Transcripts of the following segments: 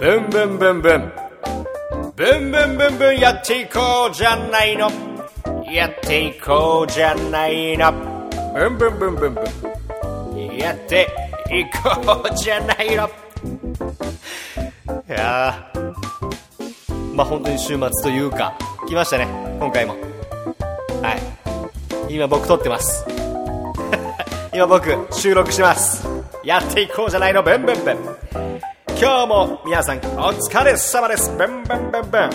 ブンブンブンブン。ブンブンブンブンやっていこうじゃないの。やっていこうじゃないの。ブンブンブンブン。ブンやっていこうじゃないの。いやー。まあ本当に週末というか来ましたね。今回も。はい。今僕撮ってます。今僕収録してます。やっていこうじゃないの。ブンブンブン今日も皆さんお疲れ様ですブンブンブンブン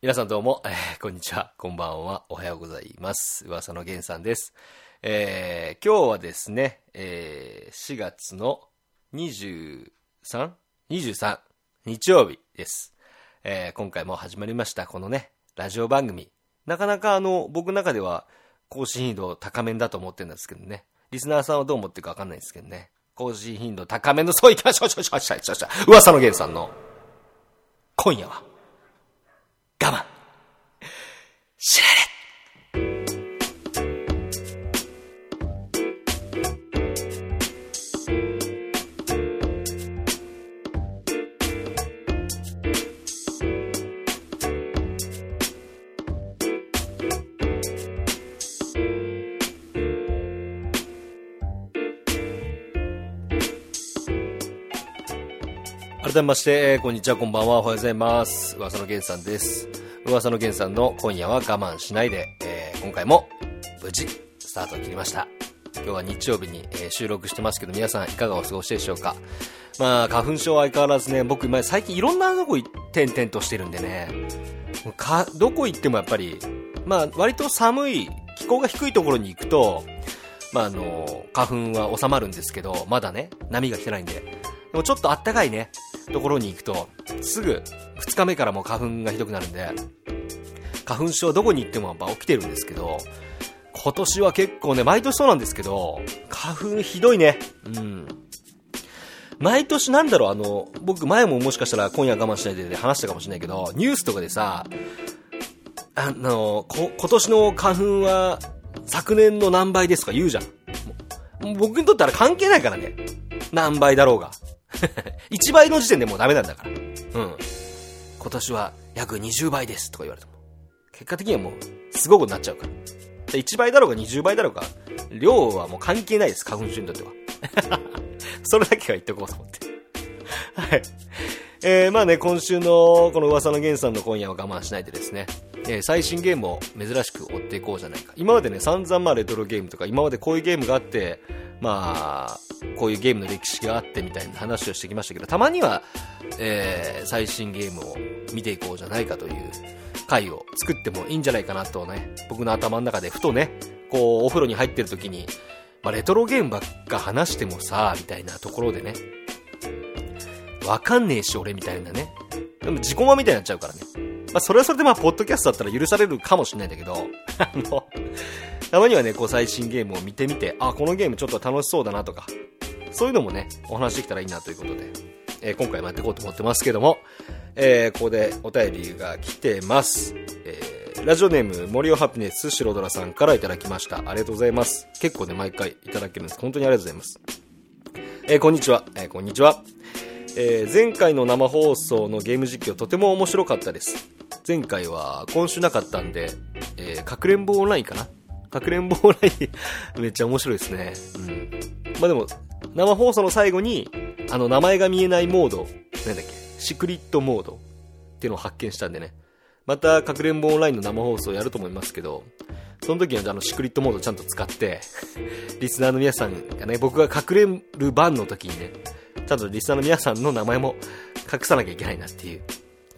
皆さんどうも、えーこんにちは、こんばんは、おはようございます。噂の源さんです。えー今日はですね、えー4月の 23?23 日曜日です。えー今回も始まりました、このね、ラジオ番組。なかなかあの、僕の中では、更新頻度高めんだと思ってるんですけどね。リスナーさんはどう思ってるかわかんないですけどね。更新頻度高めの、そういきましょう、しょしょしょしょしょ噂のゲルさんの、今夜は、我慢。知られ改めまして、こんにちは、こんばんは、おはようございます。噂の源さんです。噂の源さんの今夜は我慢しないで、えー今回も無事スタートを切りました。今日は日曜日に、え収録してますけど、皆さんいかがお過ごしでしょうかまあ、花粉症は相変わらずね、僕、まあ最近いろんなとこ点々としてるんでね、か、どこ行ってもやっぱり、まあ、割と寒い、気候が低いところに行くと、まあ、あの、花粉は収まるんですけど、まだね、波が来てないんで。でもちょっとあったかいね、ところに行くと、すぐ、2日目からもう花粉がひどくなるんで、花粉症どこに行ってもやっぱ起きてるんですけど、今年は結構ね、毎年そうなんですけど、花粉ひどいね。うん。毎年なんだろう、あの、僕前ももしかしたら今夜我慢しないで話したかもしれないけど、ニュースとかでさ、あの、こ、今年の花粉は昨年の何倍ですとか言うじゃん。僕にとってあれ関係ないからね。何倍だろうが。1倍の時点でもうダメなんだから。うん。今年は約20倍ですとか言われても。結果的にはもう、すごいことになっちゃうから。で1倍だろうが20倍だろうが、量はもう関係ないです、花粉症にとっては。それだけは言っておこうと思って。はい。えー、まあね、今週のこの噂の源さんの今夜は我慢しないでですね、えー最新ゲームを珍しく追っていこうじゃないか。今までね、散々まあレトロゲームとか、今までこういうゲームがあって、まあ、こういうゲームの歴史があってみたいな話をしてきましたけど、たまには、えー最新ゲームを見ていこうじゃないかという回を作ってもいいんじゃないかなとね、僕の頭の中でふとね、こう、お風呂に入ってる時に、まあ、レトロゲームばっか話してもさ、みたいなところでね、わかんねえし、俺みたいなね。でも自己満みたいになっちゃうからね。まあ、それはそれでまあ、ポッドキャストだったら許されるかもしれないんだけど、あの、たまにはね、こう最新ゲームを見てみて、あ、このゲームちょっと楽しそうだなとか、そういうのもね、お話できたらいいなということで、えー今回もやっていこうと思ってますけども、えーここでお便りが来てます。えーラジオネーム、森尾ハピネス白ドラさんからいただきました。ありがとうございます。結構ね、毎回いただけるんです。本当にありがとうございます。えーこんにちは。えーこんにちは。えー前回の生放送のゲーム実況とても面白かったです。前回は今週なかったんで、えーかくれんぼオンラインかな？かくれんぼオンライン めっちゃ面白いですね。うん。まあでも、生放送の最後に、あの名前が見えないモード、なんだっけ、シクリットモードっていうのを発見したんでね。また、かくれんぼオンラインの生放送やると思いますけど、その時はあのシクリットモードちゃんと使って、リスナーの皆さんがね、僕が隠れる番の時にね、ちゃんとリスナーの皆さんの名前も隠さなきゃいけないなっていう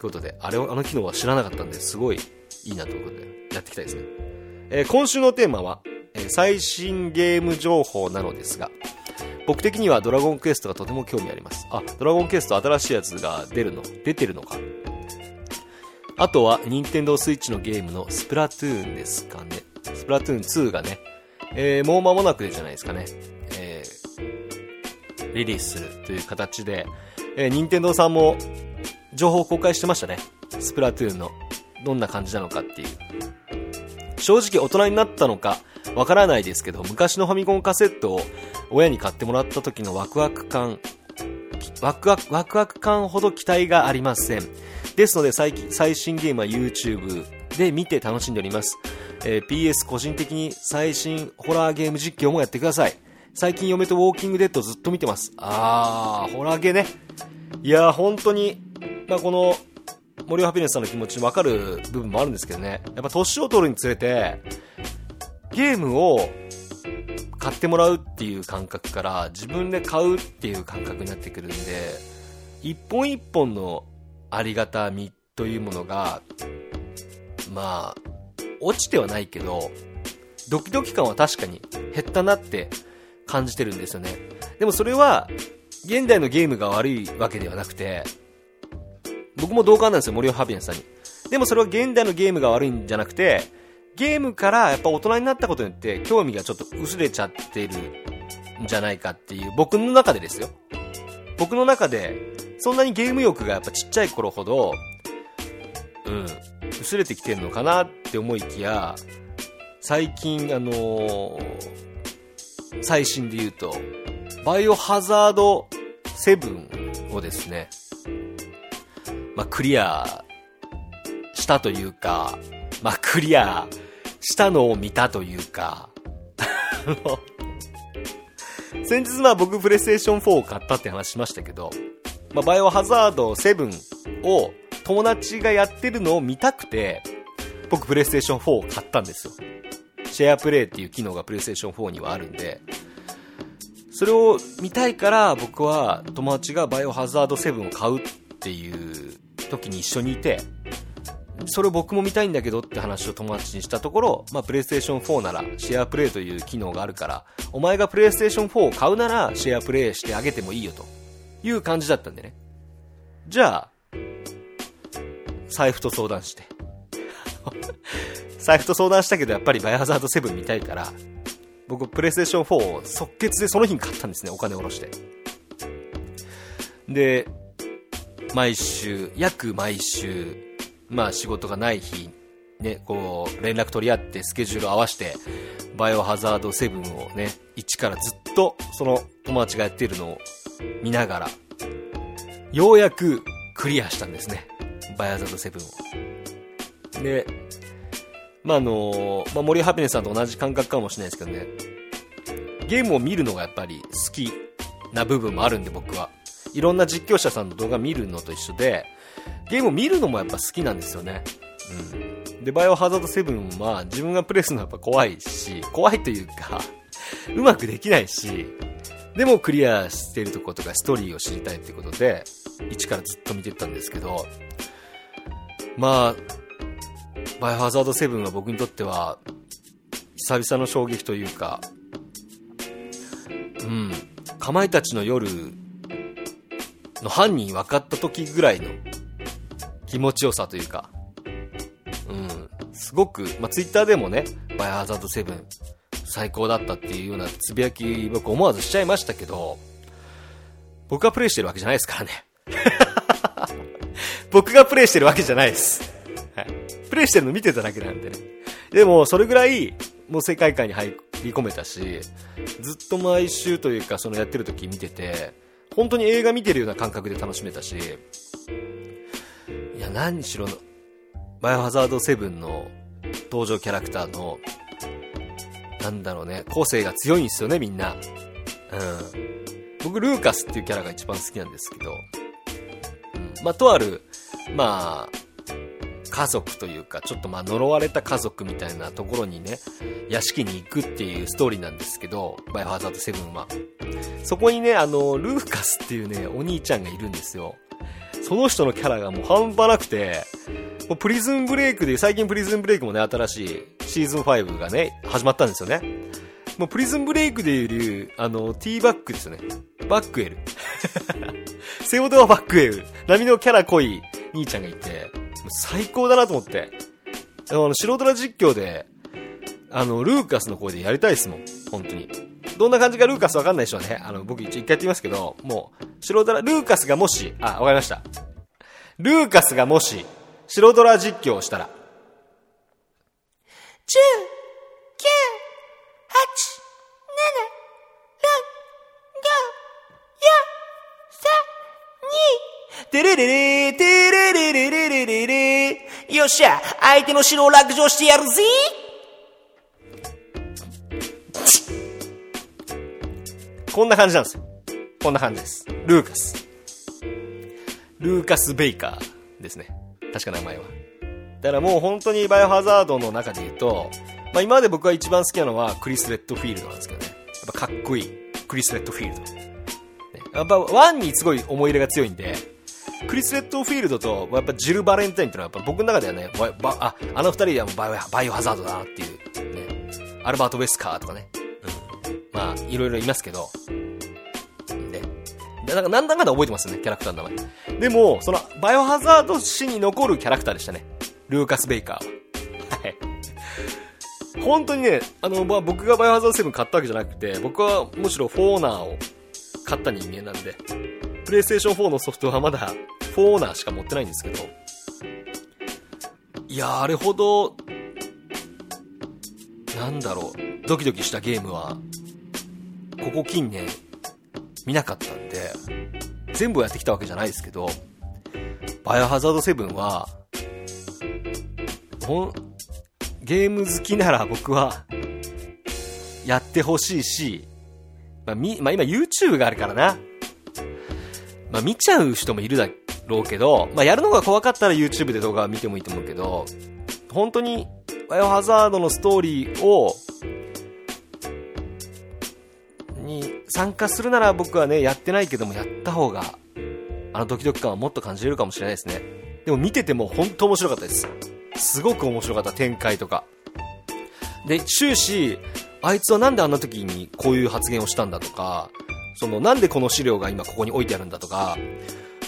いうことで、あれを、あの機能は知らなかったんで、すごいいいなということで、やっていきたいですね。えー今週のテーマは、えー最新ゲーム情報なのですが、僕的にはドラゴンクエストがとても興味あります。あ、ドラゴンクエスト新しいやつが出るの出てるのかあとは、任天堂スイッチのゲームのスプラトゥーンですかね。スプラトゥーン2がね、えーもう間もなくでじゃないですかね。えーリリースするという形で、えー、任天堂さんも情報公開してましたね。スプラトゥーンのどんな感じなのかっていう。正直大人になったのかわからないですけど、昔のファミコンカセットを親に買ってもらった時のワクワク感、ワクワク、ワクワク感ほど期待がありません。ですので最近、最新ゲームは YouTube で見て楽しんでおります。えー、PS 個人的に最新ホラーゲーム実況もやってください。最近嫁とウォーキングデッドずっと見てます。あー、ホラーゲーね。いやー、本当に、まあ、この、森尾ハピネスさんの気持ちわかる部分もあるんですけどね。やっぱ年を取るにつれて、ゲームを買ってもらうっていう感覚から自分で買うっていう感覚になってくるんで、一本一本のありがたみというものが、まあ、落ちてはないけど、ドキドキ感は確かに減ったなって感じてるんですよね。でもそれは、現代のゲームが悪いわけではなくて、僕も同感なんですよ、森尾ハビエンさんに。でもそれは現代のゲームが悪いんじゃなくて、ゲームからやっぱ大人になったことによって興味がちょっと薄れちゃってるんじゃないかっていう、僕の中でですよ。僕の中で、そんなにゲーム欲がやっぱちっちゃい頃ほど、うん、薄れてきてんのかなって思いきや、最近あのー、最新で言うと、バイオハザード7をですね、まあ、クリアしたというか、まあ、クリアしたのを見たというか、あの先日まあ僕プレイステーション4を買ったって話しましたけど、まあ、バイオハザード7を友達がやってるのを見たくて、僕プレイステーション4を買ったんですよ。シェアプレイっていう機能がプレイステーション4にはあるんで、それを見たいから僕は友達がバイオハザード7を買うっていう時に一緒にいて、それを僕も見たいんだけどって話を友達にしたところ、まあ、プレイステーション4ならシェアプレイという機能があるから、お前がプレイステーション4を買うならシェアプレイしてあげてもいいよという感じだったんでね。じゃあ、財布と相談して。財布と相談したけどやっぱりバイオハザード7見たいから、僕プレイステーション4を即決でその日に買ったんですね、お金下ろして。で、毎週、約毎週、まあ仕事がない日、ね、こう、連絡取り合ってスケジュール合わせて、バイオハザード7をね、一からずっとその友達がやってるのを見ながら、ようやくクリアしたんですね。バイオハザード7を。で、まあ、あの、まあ、森ハピネさんと同じ感覚かもしれないですけどね、ゲームを見るのがやっぱり好きな部分もあるんで僕は。いろんな実況者さんの動画見るのと一緒で、ゲームを見るのもやっぱ好きなんですよね。うん。で、バイオハザード7は自分がプレイするのはやっぱ怖いし、怖いというかうまくできないし、でもクリアしてるとことかストーリーを知りたいってことで、一からずっと見てたんですけど、まあ、バイオハザード7は僕にとっては、久々の衝撃というか、うん、かまいたちの夜の犯人分かった時ぐらいの気持ちよさというか、うん、すごく、まあ、ツイッターでもね、バイオハザード7最高だったっていうようなつぶやき僕思わずしちゃいましたけど、僕がプレイしてるわけじゃないですからね。僕がプレイしてるわけじゃないです。はい。プレイしてるの見てただけなんでね。でも、それぐらい、もう世界観に入り込めたし、ずっと毎週というか、そのやってる時見てて、本当に映画見てるような感覚で楽しめたし、いや、何しろ、バイオハザード7の登場キャラクターのなんだろうね、個性が強いんですよね、みんな。うん。僕、ルーカスっていうキャラが一番好きなんですけど、うん。まあ、とある、まあ、家族というか、ちょっとまあ呪われた家族みたいなところにね、屋敷に行くっていうストーリーなんですけど、バイオハザード7は。そこにね、あの、ルーカスっていうね、お兄ちゃんがいるんですよ。その人のキャラがもう半端なくて、もうプリズンブレイクで、最近プリズンブレイクもね、新しいシーズン5がね、始まったんですよね。もうプリズンブレイクでいる、あの、ティーバックですよね。バックエル。セオドアバックエル。波のキャラ濃い兄ちゃんがいて、最高だなと思って。あの、素人ら実況で、あの、ルーカスの声でやりたいですもん。本当に。どんな感じかルーカスわかんない人はね、あの、僕一回やってみますけど、もう、白ドラ、ルーカスがもし、あ、わかりました。ルーカスがもし、白ドラ実況をしたら、10、9、8、てれれれ、てれれれれれれれ。よっしゃ、相手の城を落城してやるぜこんな感じなんですよ。こんな感じです。ルーカス。ルーカス・ベイカーですね。確か名前は。だからもう本当にバイオハザードの中で言うと、まあ今まで僕が一番好きなのはクリス・レッドフィールドなんですけどね。やっぱかっこいい。クリス・レッドフィールド。ね、やっぱワンにすごい思い入れが強いんで、クリス・レッドフィールドと、やっぱジル・バレンタインっていうのはやっぱ僕の中ではね、あ、あの二人はバイオバイオハザードだなっていう、ね。アルバート・ウェスカーとかね。いろいろいますけど、ね。なんか、なんだかんだ覚えてますよね、キャラクターの名前。でも、その、バイオハザード史に残るキャラクターでしたね。ルーカス・ベイカーは。はい。本当にね、あの、まあ、僕がバイオハザード7買ったわけじゃなくて、僕はむしろフォーナーを買った人間なんで、プレイステーション4のソフトはまだ、フォーナーしか持ってないんですけど、いやあれほど、なんだろう、ドキドキしたゲームは、ここ近年、見なかったんで、全部やってきたわけじゃないですけど、バイオハザード7は、ほん、ゲーム好きなら 僕は、やってほしいし、まあ、み、まあ、今 YouTube があるからな。まあ、見ちゃう人もいるだろうけど、まあ、やるのが怖かったら YouTube で動画見てもいいと思うけど、本当に、バイオハザードのストーリーを、参加するなら僕はね、やってないけども、やった方が、あのドキドキ感はもっと感じれるかもしれないですね。でも見てても本当面白かったです。すごく面白かった展開とか。で、終始、あいつはなんであんな時にこういう発言をしたんだとか、そのなんでこの資料が今ここに置いてあるんだとか、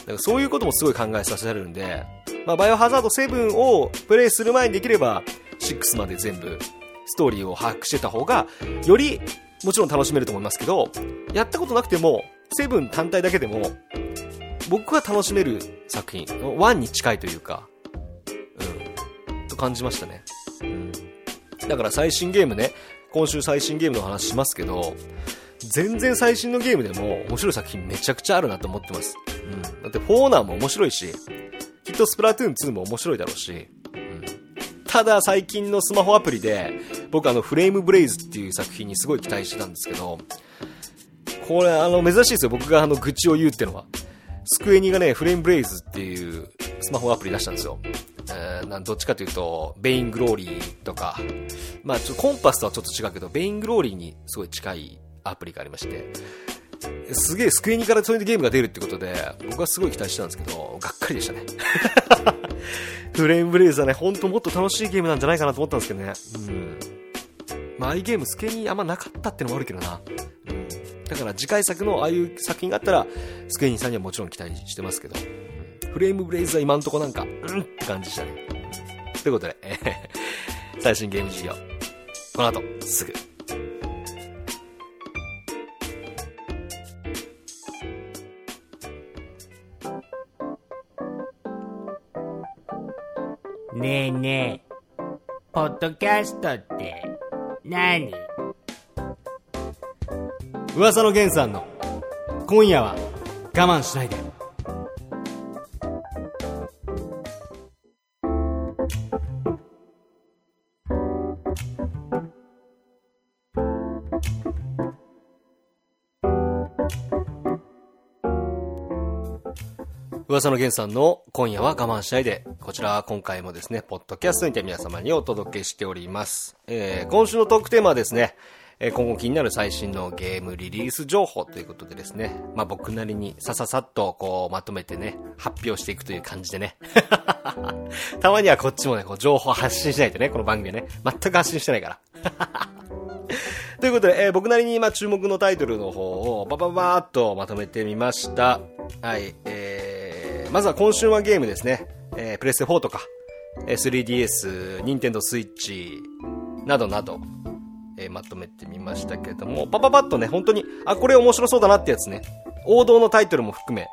かそういうこともすごい考えさせられるんで、まあ、バイオハザード7をプレイする前にできれば、6まで全部ストーリーを把握してた方が、よりもちろん楽しめると思いますけど、やったことなくても、7単体だけでも、僕は楽しめる作品、1に近いというか、うん、と感じましたね。うん。だから最新ゲームね、今週最新ゲームの話しますけど、全然最新のゲームでも面白い作品めちゃくちゃあるなと思ってます。うん。だってフォーナーも面白いし、きっとスプラトゥーン2も面白いだろうし、ただ最近のスマホアプリで、僕あのフレームブレイズっていう作品にすごい期待してたんですけど、これあの珍しいですよ、僕があの愚痴を言うってのは。スクエニがね、フレームブレイズっていうスマホアプリ出したんですよ。えー、どっちかというと、ベイングローリーとか、まあちょっとコンパスとはちょっと違うけど、ベイングローリーにすごい近いアプリがありまして、すげえスクエニからそういうゲームが出るってことで、僕はすごい期待してたんですけど、がっかりでしたね。フレームブレイズはね、ほんともっと楽しいゲームなんじゃないかなと思ったんですけどね。うん。まあ、ああいうゲームスクエニあんまなかったってのもあるけどな。うん。だから次回作のああいう作品があったら、スクエニさんにはもちろん期待してますけど。フレームブレイズは今んとこなんか、うんって感じでしたね。ということで、最新ゲーム事業。この後、すぐ。ドキャストって何？噂の源さんの今夜は我慢しないで。噂の源さんの今夜は我慢しないで、こちらは今回もですね、ポッドキャストにて皆様にお届けしております。えー、今週のトークテーマはですね、え今後気になる最新のゲームリリース情報ということでですね、まあ、僕なりにさささっとこうまとめてね、発表していくという感じでね。たまにはこっちもね、こう情報発信しないとね、この番組はね、全く発信してないから。ということで、えー、僕なりに今注目のタイトルの方をバババーっとまとめてみました。はい、えーまずは今週はゲームですね。えー、プレステ4とか、3DS、ニンテンドスイッチ、などなど、えー、まとめてみましたけども、パパパッとね、本当に、あ、これ面白そうだなってやつね、王道のタイトルも含め、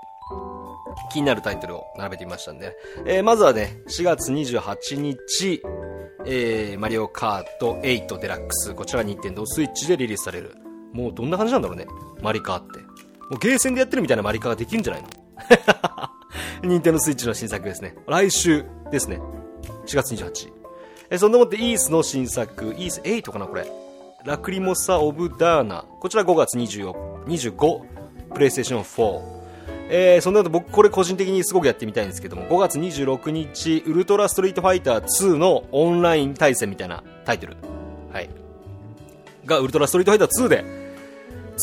気になるタイトルを並べてみましたんで、えー、まずはね、4月28日、えー、マリオカート8デラックス、こちらニンテンドスイッチでリリースされる。もうどんな感じなんだろうね、マリカーって。もうゲーセンでやってるみたいなマリカーができるんじゃないの？任天堂スイッチの新作ですね。来週ですね。4月28。え、そんなもってイースの新作、イース8かなこれ。ラクリモサ・オブ・ダーナ。こちら5月24 25、プレイステーション4。えー、そんなの僕これ個人的にすごくやってみたいんですけども、5月26日、ウルトラストリートファイター2のオンライン対戦みたいなタイトル。はい。が、ウルトラストリートファイター2で、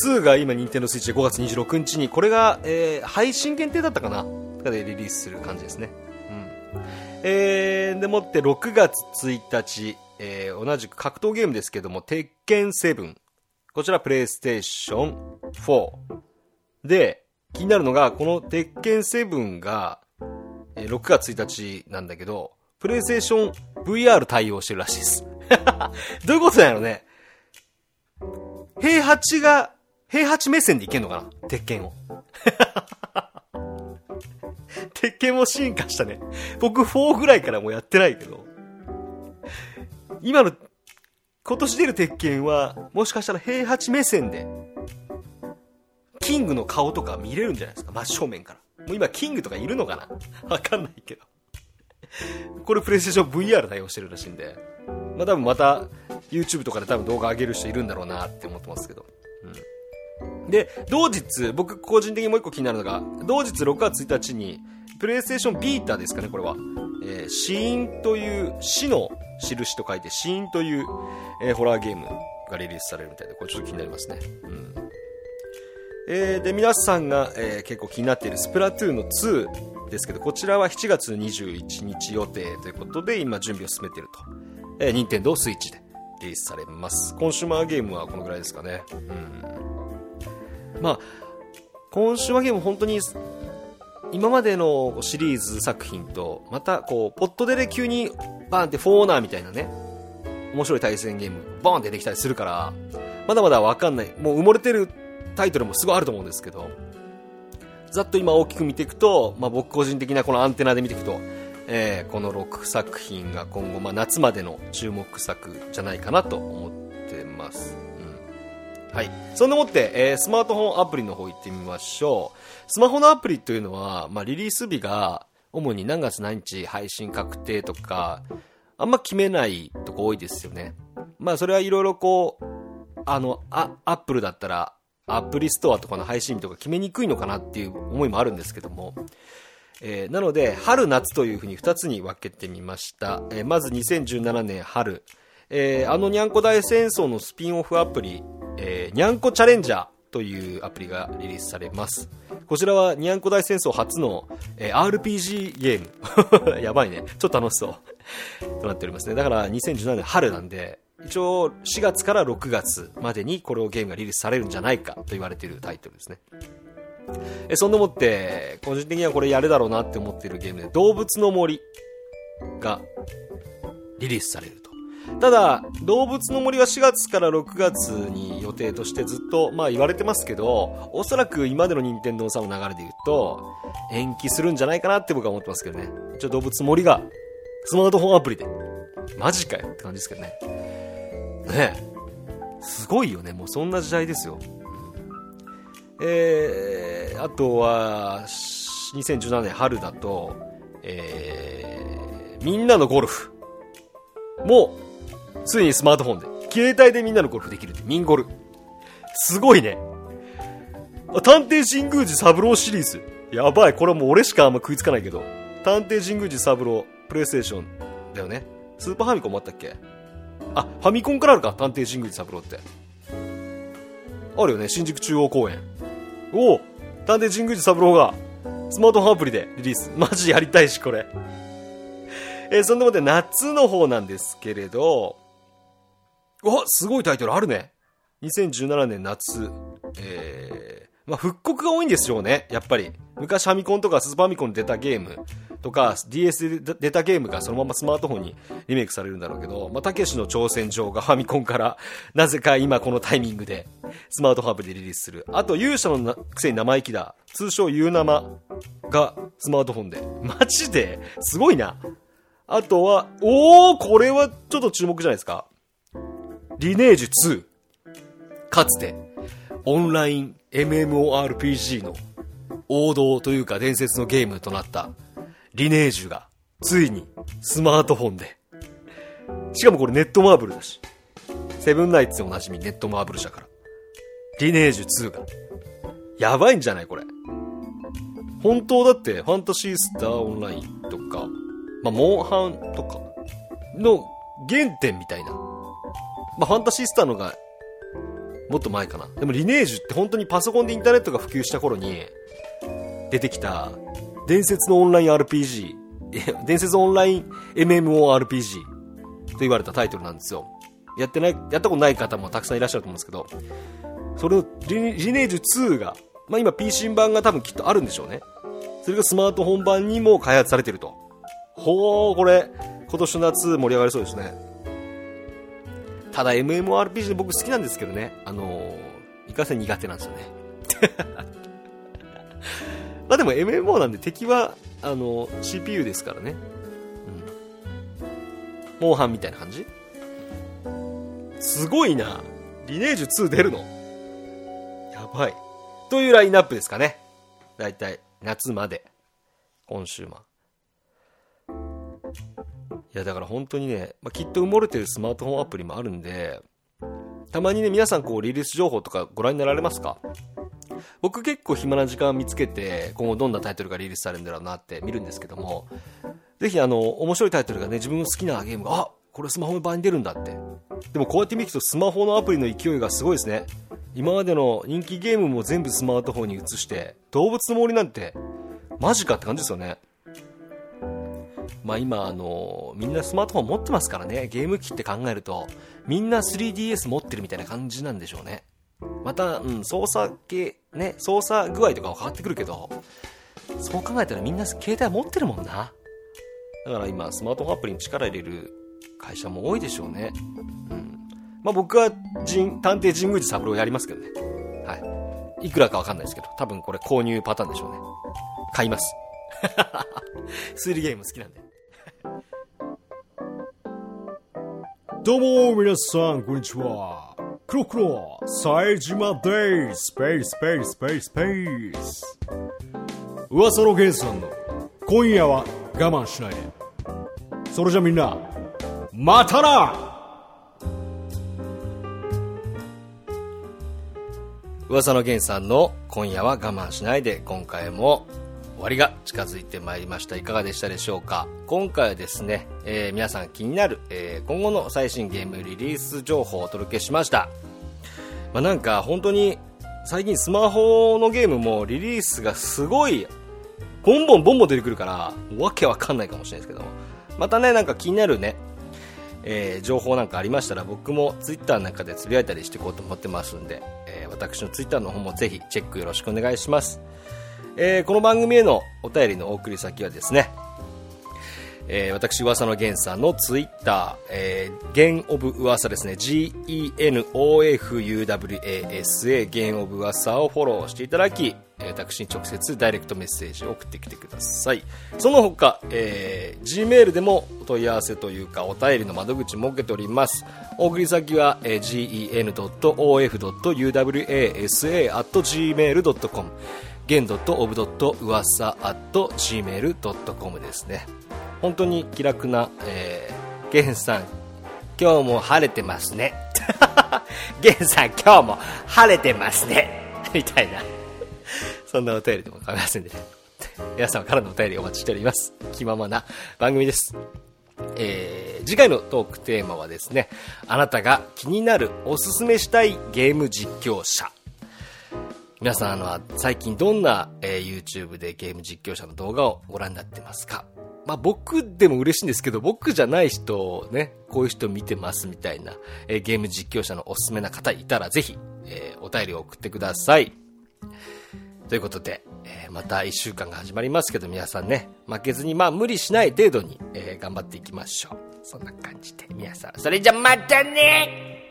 2が今、任天堂スイッチで5月26日に、これが、えー、配信限定だったかなでリリースする感じですね。うん。えー、でもって6月1日、えー、同じく格闘ゲームですけども、鉄拳7。こちらプレイステーション4。で、気になるのが、この鉄拳7が、えー、6月1日なんだけど、プレイステーション VR 対応してるらしいです。どういうことなんやろね。平八が、平八目線でいけんのかな鉄拳を。鉄拳も進化したね。僕4ぐらいからもうやってないけど。今の、今年出る鉄拳は、もしかしたら平八目線でキングの顔とか見れるんじゃないですか？真正面から。もう今キングとかいるのかな？わかんないけど。これプレイステーション VR 対応してるらしいんで。まあ多分また YouTube とかで多分動画上げる人いるんだろうなって思ってますけど。うん。で、同日、僕個人的にもう一個気になるのが、同日6月1日に、プレイステーションビータですかね、これは。えー、死因という、死の印と書いて、死因という、えー、ホラーゲームがリリースされるみたいで、これちょっと気になりますね。うん。えー、で、皆さんが、え、結構気になっているスプラトゥーンの2ですけど、こちらは7月21日予定ということで、今準備を進めていると。えー、任天堂スイッチでリリースされます。コンシューマーゲームはこのぐらいですかね。うん。まあ、コンシューマーゲーム本当に、今までのシリーズ作品と、またこう、ポットでで急にバーンってフォーナーみたいなね、面白い対戦ゲーム、バーンって出てきたりするから、まだまだわかんない。もう埋もれてるタイトルもすごいあると思うんですけど、ざっと今大きく見ていくと、まあ、僕個人的なこのアンテナで見ていくと、えー、この6作品が今後、まあ、夏までの注目作じゃないかなと思ってます。はい。そんなもって、えー、スマートフォンアプリの方行ってみましょう。スマホのアプリというのは、まあ、リリース日が主に何月何日配信確定とか、あんま決めないとこ多いですよね。まあ、それはいろいろこう、あの、アップルだったら、アプリストアとかの配信日とか決めにくいのかなっていう思いもあるんですけども、えー、なので、春夏というふうに2つに分けてみました。えー、まず2017年春、えー、あのにゃんこ大戦争のスピンオフアプリ、えー、にゃんこチャレンジャーというアプリがリリースされます。こちらはにゃんこ大戦争初の、えー、RPG ゲーム。やばいね。ちょっと楽しそう。となっておりますね。だから2017年春なんで、一応4月から6月までにこれをゲームがリリースされるんじゃないかと言われているタイトルですね。えそんなもって、個人的にはこれやるだろうなって思っているゲームで、動物の森がリリースされる。ただ、動物の森は4月から6月に予定としてずっと、まあ言われてますけど、おそらく今までの任天堂さんの流れで言うと、延期するんじゃないかなって僕は思ってますけどね。一応動物森が、スマートフォンアプリで、マジかよって感じですけどね。ねすごいよね。もうそんな時代ですよ。えー、あとは、2017年春だと、えー、みんなのゴルフもう、ついにスマートフォンで、携帯でみんなのゴルフできるって、ミンゴル。すごいね。探偵神宮寺三郎シリーズ。やばい、これはもう俺しかあんま食いつかないけど。探偵神宮寺三郎、プレイステーションだよね。スーパーファミコンもあったっけ？あ、ファミコンからあるか、探偵神宮寺三郎って。あるよね、新宿中央公園。おお探偵神宮寺三郎が、スマートフォンアプリでリリース。マジやりたいし、これ。えー、そんなことで夏の方なんですけれど、おすごいタイトルあるね。2017年夏。えー、まあ、復刻が多いんですよね、やっぱり。昔ファミコンとかスーパーファミコンで出たゲームとか DS で出たゲームがそのままスマートフォンにリメイクされるんだろうけど、まあ、たけしの挑戦状がファミコンからなぜか今このタイミングでスマートフォンアプリでリリースする。あと勇者のくせに生意気だ。通称ユーナマがスマートフォンで。マジで？すごいな。あとは、おーこれはちょっと注目じゃないですか。リネージュ2。かつて、オンライン MMORPG の王道というか伝説のゲームとなったリネージュがついにスマートフォンで。しかもこれネットマーブルだし。セブンナイツでおなじみネットマーブル社から。リネージュ2が。やばいんじゃないこれ。本当だってファンタシースターオンラインとか、まあ、モンハンとかの原点みたいな。まあ、ファンタシースターのがもっと前かな。でもリネージュって本当にパソコンでインターネットが普及した頃に出てきた伝説のオンライン RPG、伝説オンライン MMORPG と言われたタイトルなんですよ。やってない、やったことない方もたくさんいらっしゃると思うんですけど、それのリリネージュ2が、まあ今 PC 版が多分きっとあるんでしょうね。それがスマートフォン版にも開発されてると。ほー、これ、今年の夏盛り上がりそうですね。ただ MMORPG で僕好きなんですけどね、あのー、いかせ苦手なんですよね。まあでも MMO なんで敵は、あのー、CPU ですからね。うん。モンハンみたいな感じ？すごいな。リネージュ2出るの？やばい。というラインナップですかね。だいたい夏まで。今週末。いや、だから本当にね、まあ、きっと埋もれてるスマートフォンアプリもあるんで、たまにね、皆さんこう、リリース情報とかご覧になられますか？僕結構暇な時間見つけて、今後どんなタイトルがリリースされるんだろうなって見るんですけども、ぜひあの、面白いタイトルがね、自分の好きなゲームが、あこれスマホの版に出るんだって。でもこうやって見るとスマホのアプリの勢いがすごいですね。今までの人気ゲームも全部スマートフォンに移して、動物の森なんて、マジかって感じですよね。まあ今、あの、みんなスマートフォン持ってますからね、ゲーム機って考えると、みんな 3DS 持ってるみたいな感じなんでしょうね。また、うん、操作系、ね、操作具合とかは変わってくるけど、そう考えたらみんな携帯持ってるもんな。だから今、スマートフォンアプリに力入れる会社も多いでしょうね。うん。まあ僕は、探偵神宮寺三郎やりますけどね。はい。いくらかわかんないですけど、多分これ購入パターンでしょうね。買います。推理ゲーム好きなんで。どうも皆さん、こんにちは。クロクロ、冴島です。スペース、スペース、スペース、スペース。噂のゲンさんの、今夜は我慢しないで。それじゃみんな、またな噂の源さんの今夜は我慢しないで今回もわりが近づいてまいりました。いかがでしたでしょうか？今回はですね、えー、皆さん気になる、えー、今後の最新ゲームリリース情報をお届けしました。まあ、なんか本当に最近スマホのゲームもリリースがすごいボンボンボンボン出てくるからわけわかんないかもしれないですけどまたねなんか気になるねえー、情報なんかありましたら僕もツイッターの中でつぶやいたりしていこうと思ってますんで、えー、私のツイッターの方もぜひチェックよろしくお願いしますえー、この番組へのお便りのお送り先はですね、えー、私、噂のゲンさんのツイッター、えー、ゲンオブ噂ですね、G-E-N-O-F-U-W-A-S-A、ゲンオブ噂をフォローしていただき、私に直接ダイレクトメッセージを送ってきてください。その他、えー、Gmail でもお問い合わせというかお便りの窓口設けております。お送り先は、えー、gen.of.uwasa.gmail.com ゲンドットオブドット噂アット gmail.com ですね。本当に気楽な、えー、ゲンさん。今日も晴れてますね。ゲンさん今日も晴れてますね。みたいな。そんなお便りでも構いませんで、ね、皆様からのお便りお待ちしております。気ままな番組です。えー、次回のトークテーマはですねあなたが気になるおすすめしたいゲーム実況者。皆さんあの最近どんな、えー、YouTube でゲーム実況者の動画をご覧になってますか？まあ僕でも嬉しいんですけど、僕じゃない人ね、こういう人見てますみたいな、えー、ゲーム実況者のおすすめな方いたらぜひ、えー、お便りを送ってください。ということで、えー、また一週間が始まりますけど皆さんね、負けずにまあ無理しない程度に、え、頑張っていきましょう。そんな感じで皆さん、それじゃまたね